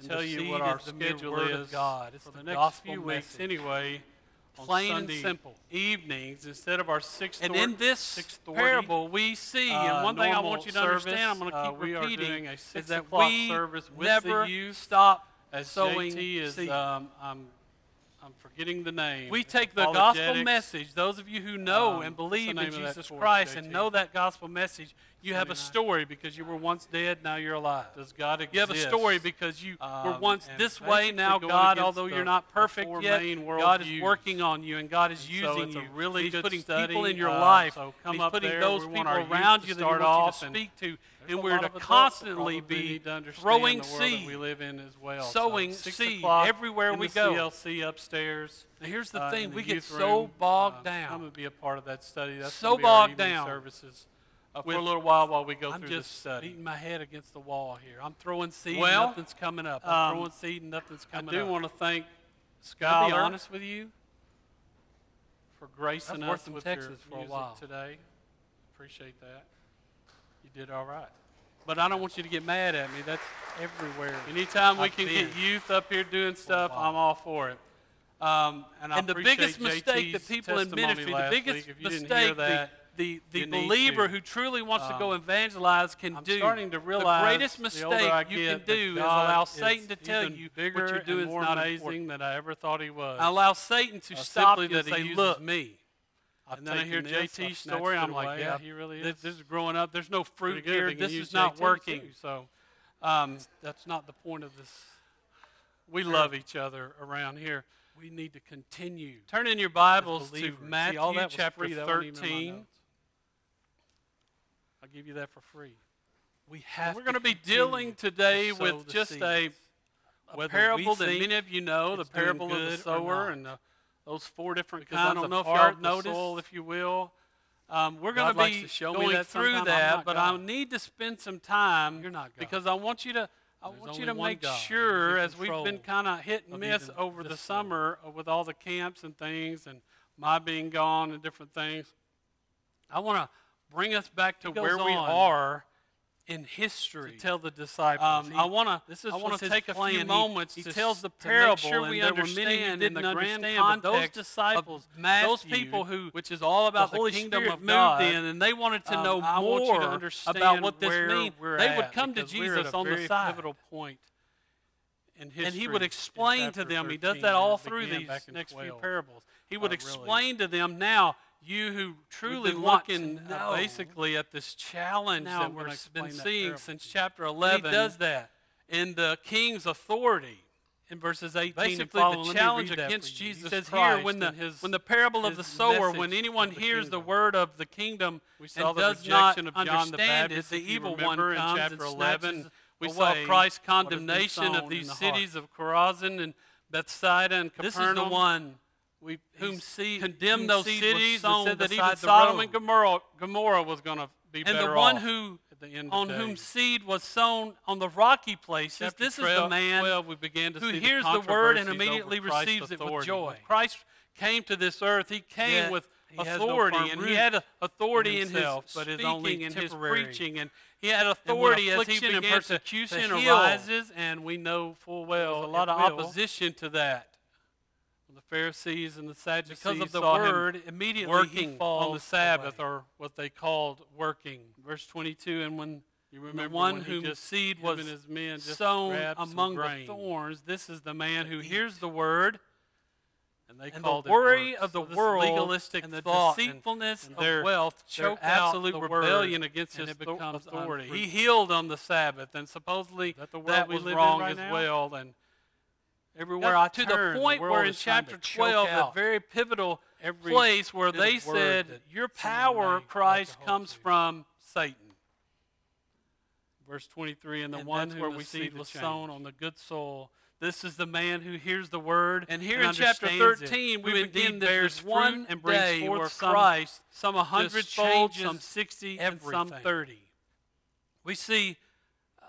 And tell you what our the schedule is God. It's for the the next few weeks message. anyway. on Plain and simple. Evenings instead of our six. And in this parable, we see, and uh, one thing I want you to understand, I'm going to uh, keep we are repeating, is that we service with the never youth stop as sowing JT is, seed. um, I'm, I'm forgetting the name. we take the gospel message. Those of you who know Um, and believe in Jesus Christ and know that gospel message, you have a story because you were once dead, now you're alive. Does God exist? You have a story because you were Um, once this way, now God, although the- you're not perfect yet, God is working on you and God is And using so it's a you. really He's good putting study. people in your Uh, life. so come He's up putting there. those We want people around you that He wants off you to and speak to. And we're to of adults that constantly be to throwing the world that seed, we live in as well. Sowing six seed everywhere we the go. CLC upstairs. Now, here's the uh, thing the we get so room. bogged Uh, down. I'm gonna be a part of that study. That's So bogged down services uh, for a little while while we go I'm through this study. just study. beating my head against the wall here. I'm throwing seed, Well, and nothing's coming up. I'm um, throwing seed, and nothing's coming up. I do up. want to thank Scholar be honest with you? for gracing I've us with Texas your for a while. today. Appreciate that. You did all right. But I don't want you to get mad at me. That's everywhere. Anytime we I've can been get youth up here doing stuff, while. I'm all for it. Um, and I and the biggest mistake that people in ministry, the biggest week. If you didn't mistake that, the, the, the believer to. who truly wants to Um, go evangelize can I'm do. starting to realize the greatest the mistake you get, can do is allow Satan to tell you what you're doing is more not amazing important. than I ever thought he was. Allow Satan to Uh, stop simply you and that he say, "Look, me. I've and then I hear this, JT's story. I'm like, away, yeah, he really is. this is growing up. There's no fruit here. This is not JT working. too, so um, that's not the point of this. We love each other around here. We need to continue. Turn in your Bibles to. See, Matthew that chapter free. That wasn't even in my 13. I'll give you that for free. We have. We're going to be dealing today to with just seeds. a, a parable that many of you know, the parable of the sower and the, those four different Because I kinds don't of know if y'all the noticed, if you will. Um, we're going to be to show me going that through sometime. That, but I need to spend some time You're not God. because I want you to. I There's want you to make God. Sure, as we've been kind of hit and miss over the summer uh, with all the camps and things, and my being gone and different things, I want to bring us back to where we on are in history. to tell the disciples. Um, I want to. this is I want to take a few He- moments. he to, tells the to make parable, sure and we there were understand many who in didn't the grand understand, but those context disciples, Matthew, those people who, which is all about the Holy the kingdom Spirit of moved God, in, and they wanted to um, know I you to more about what this means. They would come to because we're at Jesus on the side, pivotal point history. and he would explain to them. He does that all through these next few parables. He would Uh, really. explain to them now. You who truly looking, uh, basically at this challenge now that we're been seeing since chapter chapter 11. 11 he does that in the king's authority in verses 18 and Basically, following. the challenge against. Jesus he says Christ here when the his- when the parable of the sower, when anyone the hears the word of the kingdom We saw and the does not of John the understand Baptist, it, the evil one remember, in chapter and 11. We saw Christ's what has been condemnation of these the heart. cities of Chorazin and Bethsaida and Capernaum. This is the one we, whom seed- condemned whom those seed cities and said that even Sodom road. and Gomorrah, Gomorrah was going to be and better the one who the on whom seed was sown on the rocky places. Chapter this is the man 12, we began to who see hears the, the, word and immediately receives it with joy. When Christ came to this earth, he came Yet with he has no authority, and he had authority in in, himself, his but speaking only and his preaching, and he had authority as he and began to, persecution to heal, arises, and we know full well a lot of opposition to that. The Pharisees and the Sadducees Because of the saw word, him immediately working he on the Sabbath, away. or what they called working. Verse 22, and when you the one when he whom just, seed was and his men just sown among the thorns, this is the man who hears the word and they and called the it worry works. of the So world legalistic and the thought and- deceitfulness and of their- wealth their choke out absolute the rebellion word, against and his it becomes authority. He healed on the Sabbath, and supposedly that the world that was wrong right as now? well. And Everywhere I to turn, the point world where in is trying to chapter 12, the very pivotal every place where they said, Your power, Christ, comes to." from Satan. Verse 23 And the And one where the we see seed the was sown on the good soil. This is the man who hears the word. And here and in chapter understands it, 13, we begin this bears fruit one and brings day forth where some Christ some a just hundredfold, changes some sixty, and some thirty. We see uh,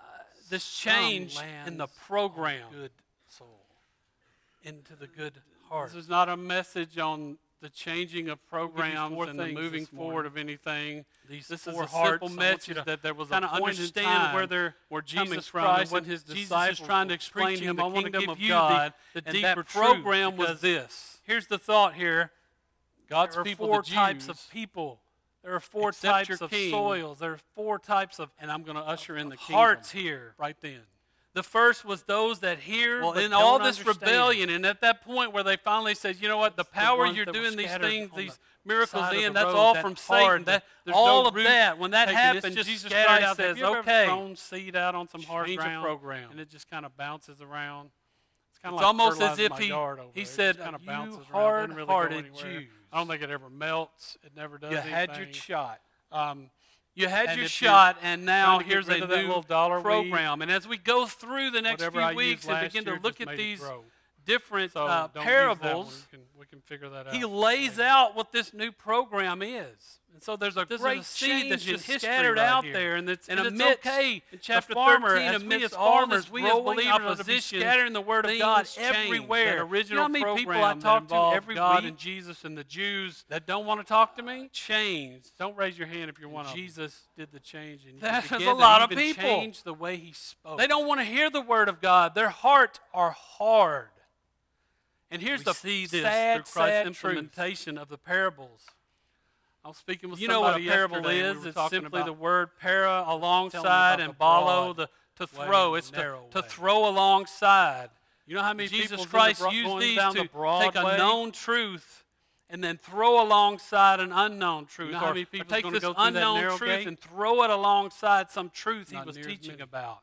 this change in the program. good into the good heart. This is not a message on the changing of programs and the moving forward of anything. These this is a simple message that there was a point in time where, they're where Jesus Christ and his disciples Jesus trying to explain him the I want to give you God, the, the and that program was this. Here's the thought here. God's there are people, four Jews, types of people. There are four types of soils. There are four types of and I'm going to usher in the hearts here right then. The first was those that hear well, in all this understand. rebellion, and at that point where they finally said, "You know what? The power the you're doing these things, these miracles in, that's road, all from Satan. That, all no of that. When that happens, Jesus Christ out, says, "Okay, thrown seed out on some hard ground, program. and it just kind of bounces around. It's, kind of like almost as if he he said, kind of bounces hard-hearted really Jews." I don't think it ever melts. It never does. You anything. had your shot. Um, you had and your shot, and now here's a new program. Weed, and as we go through the next few I weeks and begin to look at these different so uh, parables, we can, we can he lays later. out what this new program is so there's a there's great a seed that's just scattered right out here. there, and it's, and, and it's okay. In chapter the farmer, 13, farmers, we as believers are scattering the word of God everywhere. Original you know how many people I talk to every God week? and Jesus and the Jews that don't want to talk to me? Change. Don't raise your hand if you're one of them. Jesus did the change, and that is a lot of people. Change the way He spoke. They don't want to hear the word of God. Their heart are hard. And here's we the sad, sad implementation truth. of the parables. I was speaking with you know what a parable is. We it's simply the word para alongside and balo the to throw. Way, it's to, to throw alongside. You know how many Jesus people Christ the used these to the take a known truth and then throw alongside an unknown truth, you know or, or, take this unknown truth gate? and throw it alongside some truth Not he was teaching about.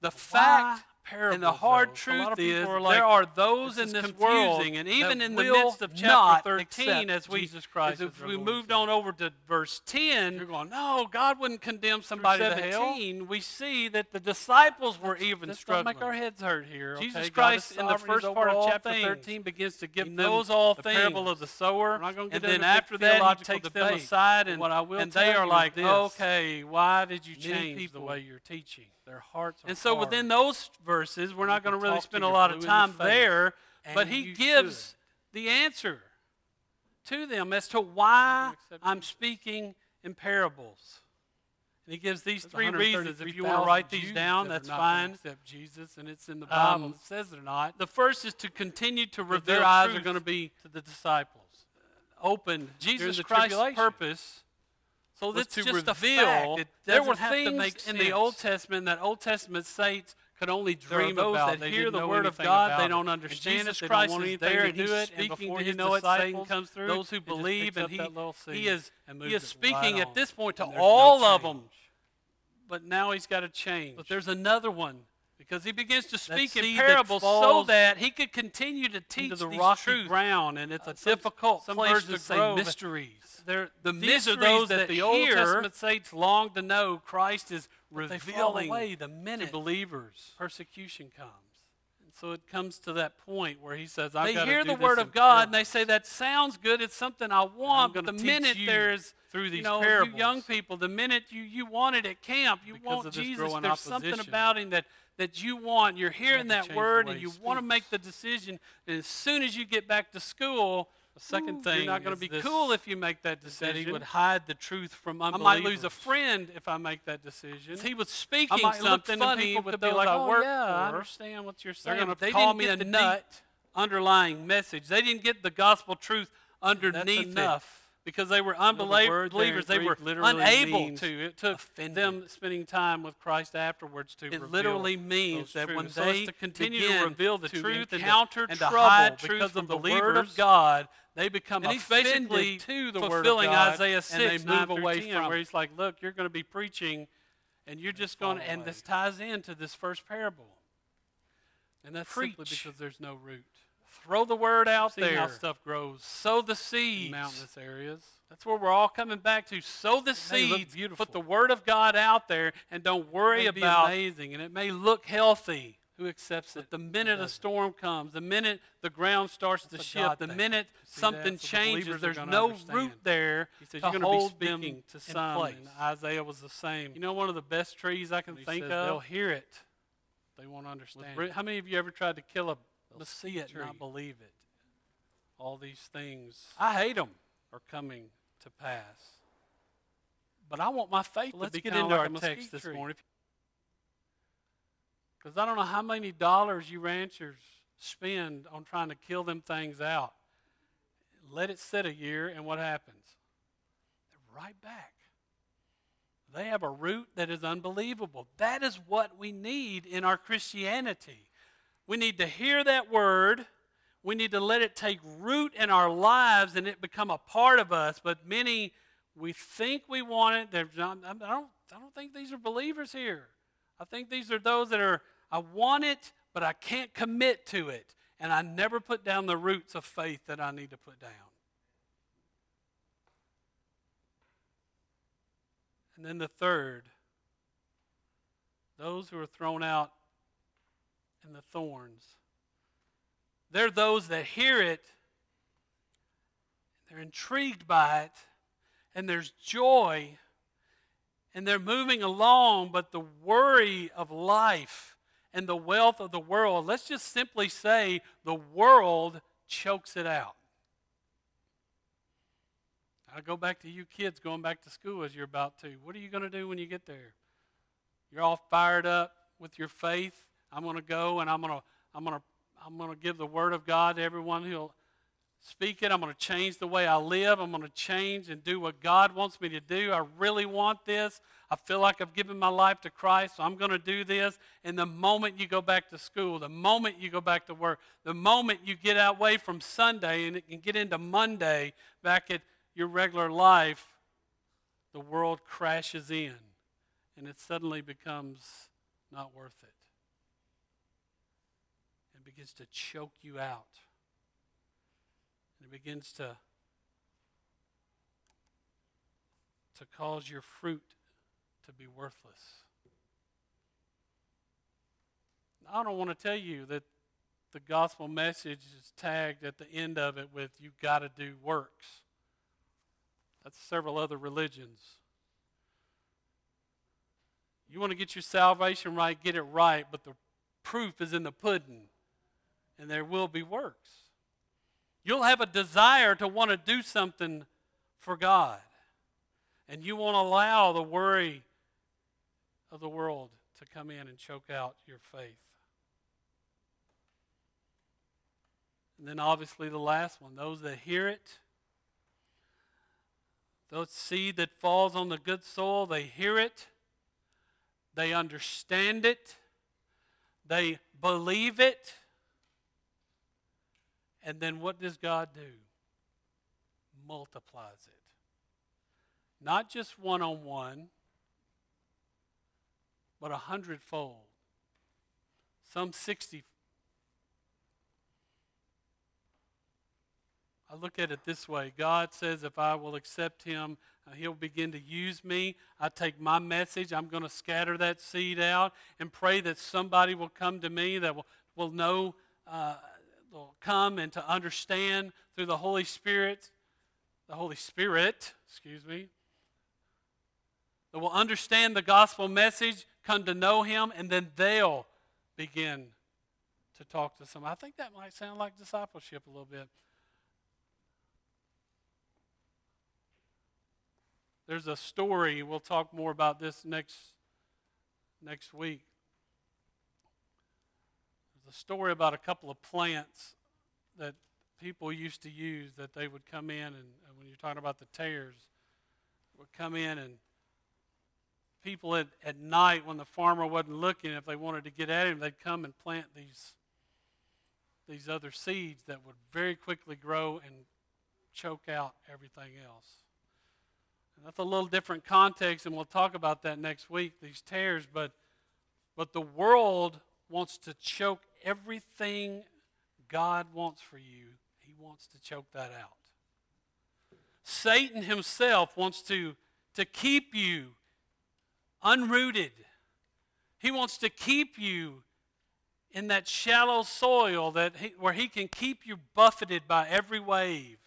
The fact parables. And the hard though. truth is, like, there are those this in this world, and even in the midst of chapter 13, as we Jesus Christ as we moved on over to verse 10, you're going, no, God wouldn't condemn somebody to hell. We see that the disciples were that's, even that's struggling. Don't make our heads hurt here. Okay? Jesus Christ, in the first part of chapter things. 13, begins to give he knows them all the things. parable of the sower, and then after that, he takes them aside, and, and they are like, okay, why did you change the way you're teaching? Their hearts And so hard. within those verses, we're you not going to really spend a lot of time the there, but he gives should. the answer to them as to why I'm speaking in parables. And he gives these three reasons. If you want to write these Jews down, that's fine. Except Jesus, and it's in the um, Bible. Um, it says it or not. The first is to continue to reveal. Their eyes are going to be to the disciples. Open. Jesus Christ's purpose so this to just reveal a fact. It there were things in the Old Testament that Old Testament saints could only dream those about. That hear the word of God, they don't understand and Jesus it. They Christ don't want is there, and He's do it. speaking to His know disciples. It, comes through, those who believe, and He He is He is speaking right at this point to all no of them. But now He's got to change. But there's another one because he begins to speak in parables so that he could continue to teach into the rocky truths. ground, and it's a uh, difficult some, place to say grow, mysteries. They're, the these mysteries are those that, that the Old hear, Testament saints long to know. Christ is revealing away the minute to believers. Persecution comes so it comes to that point where he says, I've They hear the word of God and they say, That sounds good. It's something I want. But the minute there's, through these you know, parables. you young people, the minute you, you want it at camp, you because want Jesus, there's opposition. something about him that, that you want. You're hearing you that word and you want to make the decision. And as soon as you get back to school, Second thing you're not going to be cool if you make that decision. That he would hide the truth from unbelievers. I might lose a friend if I make that decision. He was speaking something funny, and people would be like, "Oh yeah, for. I understand what you're saying." They're going to they call me a nut. Underlying message. They didn't get the gospel truth underneath That's enough. It because they were unbelievers. The they were unable to. It took offended. them spending time with Christ afterwards to. It literally means that truths. when so they to continue to reveal the to truth and counter and trouble and truth because of the word of God, they become and he's basically to the fulfilling word of God, Isaiah six and they move away 10, from where he's like, "Look, you're going to be preaching, and you're just going. And this ties into this first parable, and that's Preach. simply because there's no root. Throw the word out there. how stuff grows. Sow the seeds. mountainous areas. That's where we're all coming back to. Sow the it seeds. Put the word of God out there, and don't worry it may about. Be amazing, and it may look healthy. Who accepts it? The minute a storm comes, the minute the ground starts that's to shift, the minute something so changes, the there's no understand. root there he says, to You're hold be them to some. Isaiah was the same. You know, one of the best trees I can think says, of. They'll hear it. They won't understand. How many of you ever tried to kill a They'll see it and tree. not believe it. all these things, I hate them, are coming to pass. But I want my faith Well, let's to be get into like our text this tree. morning. Because I don't know how many dollars you ranchers spend on trying to kill them things out. Let it sit a year, and what happens? They're right back. They have a root that is unbelievable. That is what we need in our Christianity. We need to hear that word. We need to let it take root in our lives and it become a part of us. But many, we think we want it. They're I, don't, I don't think these are believers here. I think these are those that are, I want it, but I can't commit to it. And I never put down the roots of faith that I need to put down. And then the third, those who are thrown out in the thorns. They're those that hear it, they're intrigued by it, and there's joy, and they're moving along, but the worry of life and the wealth of the world, let's just simply say the world chokes it out. I go back to you kids going back to school as you're about to. What are you going to do when you get there? You're all fired up with your faith. I'm going to go and I'm going to I'm going to I'm going to give the word of God to everyone who'll speak it. I'm going to change the way I live. I'm going to change and do what God wants me to do. I really want this. I feel like I've given my life to Christ, so I'm going to do this. And the moment you go back to school, the moment you go back to work, the moment you get away from Sunday and, and get into Monday back at your regular life, the world crashes in and it suddenly becomes not worth it. Begins to choke you out. And it begins to to cause your fruit to be worthless. I don't want to tell you that the gospel message is tagged at the end of it with you've got to do works. That's several other religions. You want to get your salvation right, get it right, but the proof is in the pudding, and there will be works. You'll have a desire to want to do something for God, and you won't allow the worry of the world to come in and choke out your faith. And then, obviously, the last one those that hear it, those seed that falls on the good soil, they hear it they understand it, they believe it, and then what does God do? Multiplies it. Not just one on one, but a hundredfold. Some 60. I look at it this way God says, if I will accept Him uh, he'll begin to use me. I take my message, I'm going to scatter that seed out and pray that somebody will come to me that will, will know, uh, will come and to understand through the Holy Spirit, the Holy Spirit, excuse me, that will understand the gospel message, come to know Him, and then they'll begin to talk to someone. I think that might sound like discipleship a little bit. There's a story, we'll talk more about this next, next week. A story about a couple of plants that people used to use that they would come in, and, and when you're talking about the tares, would come in and people at, at night when the farmer wasn't looking, if they wanted to get at him, they'd come and plant these, these other seeds that would very quickly grow and choke out everything else. That's a little different context, and we'll talk about that next week, these tares. But, but the world wants to choke everything God wants for you, He wants to choke that out. Satan himself wants to, to keep you unrooted. He wants to keep you in that shallow soil that he, where he can keep you buffeted by every wave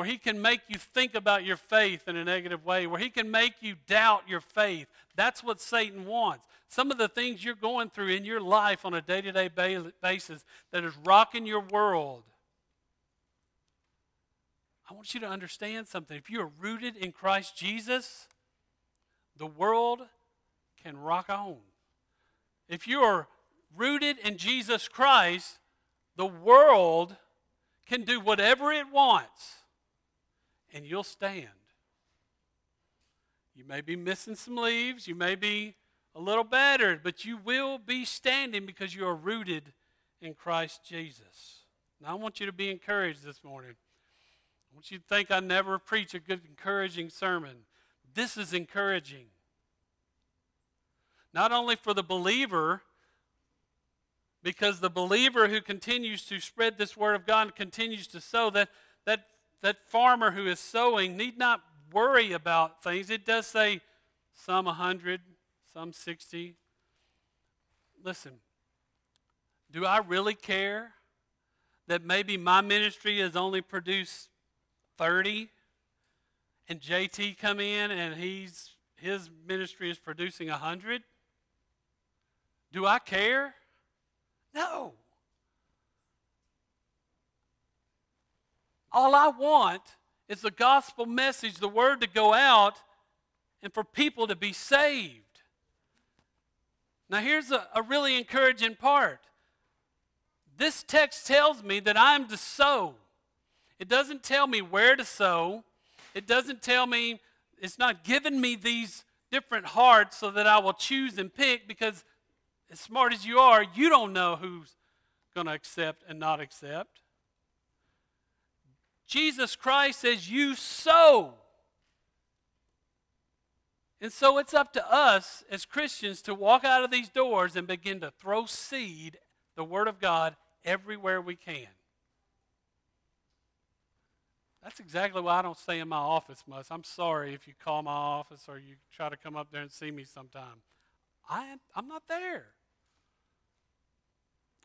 where He can make you think about your faith in a negative way, where He can make you doubt your faith. That's what Satan wants. Some of the things you're going through in your life on a day to day basis that is rocking your world, I want you to understand something. If you are rooted in Christ Jesus, the world can rock on. If you are rooted in Jesus Christ, the world can do whatever it wants and you'll stand. You may be missing some leaves, you may be a little battered, but you will be standing because you are rooted in Christ Jesus. Now, I want you to be encouraged this morning. I want you to think I never preach a good, encouraging sermon. This is encouraging. Not only for the believer, because the believer who continues to spread this word of God continues to sow, that, that, that farmer who is sowing need not worry about things. It does say some 100, some 60. Listen, do I really care that maybe my ministry has only produced 30 and JT come in and he's his ministry is producing 100? Do I care? No. All I want is the gospel message, the word to go out, and for people to be saved. Now, here's a, a really encouraging part. This text tells me that I'm to sow. It doesn't tell me where to sow. It doesn't tell me, it's not giving me these different hearts so that I will choose and pick because as smart as you are, you don't know who's going to accept and not accept. Jesus Christ says, You sow. And so it's up to us as Christians to walk out of these doors and begin to throw seed, the Word of God, everywhere we can. That's exactly why I don't stay in my office much. I'm sorry if you call my office or you try to come up there and see me sometime. I, I'm not there.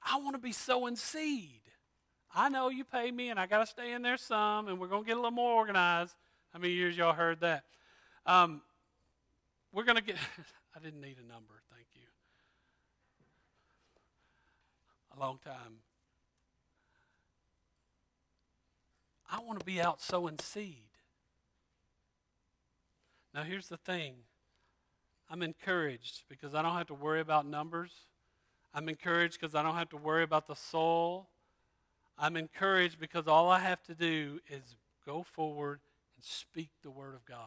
I want to be sowing seed. I know you pay me and I got to stay in there some and we're going to get a little more organized. How many years y'all heard that? Um, we're going to get, I didn't need a number, thank you. A long time. I want to be out sowing seed. Now, here's the thing I'm encouraged because I don't have to worry about numbers. I'm encouraged because I don't have to worry about the soul. I'm encouraged because all I have to do is go forward and speak the Word of God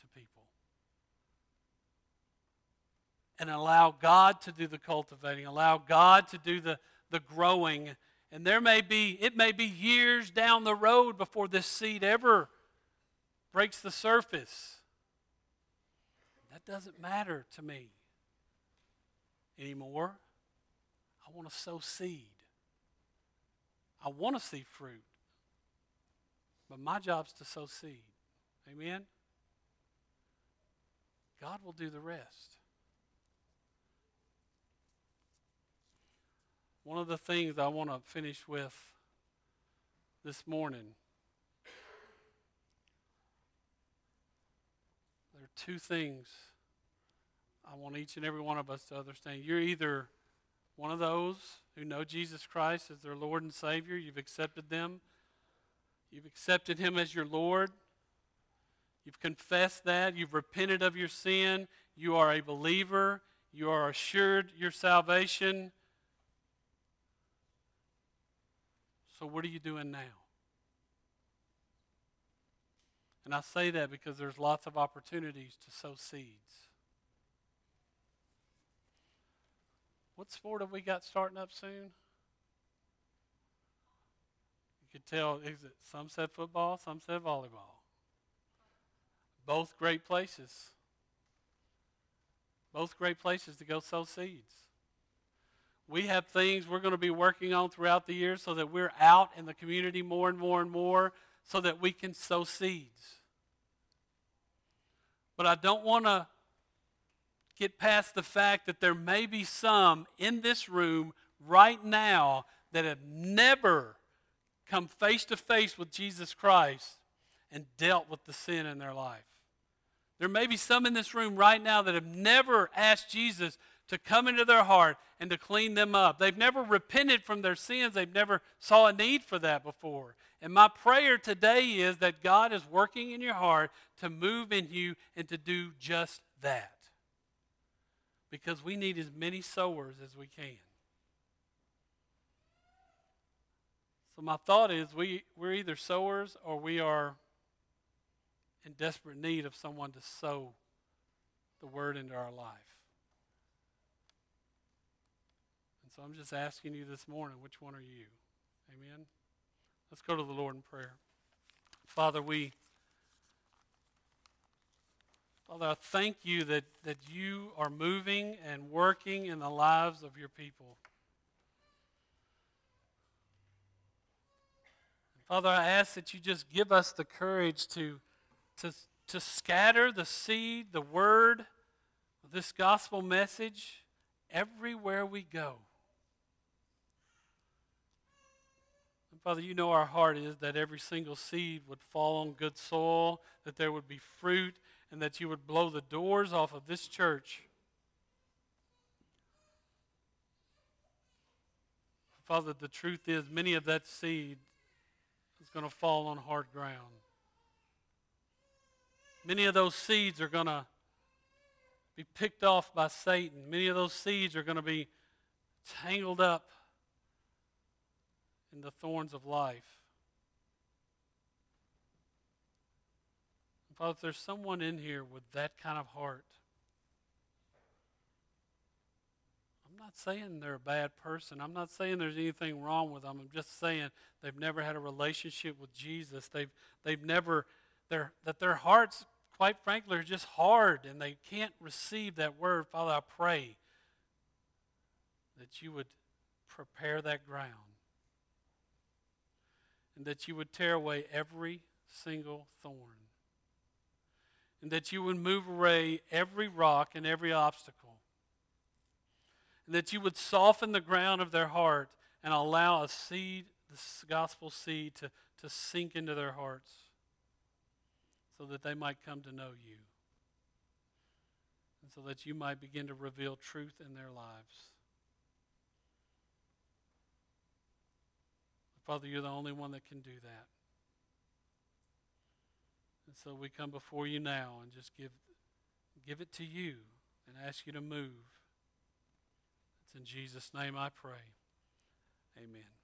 to people. And allow God to do the cultivating, allow God to do the, the growing. And there may be, it may be years down the road before this seed ever breaks the surface. That doesn't matter to me anymore. I want to sow seed. I want to see fruit. But my job's to sow seed. Amen? God will do the rest. One of the things I want to finish with this morning there are two things I want each and every one of us to understand. You're either one of those who know Jesus Christ as their Lord and Savior, you've accepted them. You've accepted Him as your Lord. You've confessed that. You've repented of your sin. You are a believer. You are assured your salvation. So, what are you doing now? And I say that because there's lots of opportunities to sow seeds. What sport have we got starting up soon? You could tell, is it, some said football, some said volleyball. Both great places. Both great places to go sow seeds. We have things we're going to be working on throughout the year so that we're out in the community more and more and more so that we can sow seeds. But I don't want to get past the fact that there may be some in this room right now that have never come face to face with Jesus Christ and dealt with the sin in their life. There may be some in this room right now that have never asked Jesus to come into their heart and to clean them up. They've never repented from their sins. They've never saw a need for that before. And my prayer today is that God is working in your heart to move in you and to do just that. Because we need as many sowers as we can. So my thought is we, we're either sowers or we are in desperate need of someone to sow the word into our life. And so I'm just asking you this morning, which one are you? Amen. Let's go to the Lord in prayer. Father, we Father, I thank you that, that you are moving and working in the lives of your people. Father, I ask that you just give us the courage to, to, to scatter the seed, the word this gospel message everywhere we go. Father, you know our heart is that every single seed would fall on good soil, that there would be fruit, and that you would blow the doors off of this church. Father, the truth is, many of that seed is going to fall on hard ground. Many of those seeds are going to be picked off by Satan. Many of those seeds are going to be tangled up in the thorns of life. Father, if there's someone in here with that kind of heart, I'm not saying they're a bad person. I'm not saying there's anything wrong with them. I'm just saying they've never had a relationship with Jesus. They've, they've never, that their hearts, quite frankly, are just hard and they can't receive that word. Father, I pray that you would prepare that ground and that you would tear away every single thorn, and that you would move away every rock and every obstacle, and that you would soften the ground of their heart and allow a seed, this gospel seed, to, to sink into their hearts so that they might come to know you, and so that you might begin to reveal truth in their lives. Father, you're the only one that can do that. And so we come before you now and just give, give it to you and ask you to move. It's in Jesus' name I pray. Amen.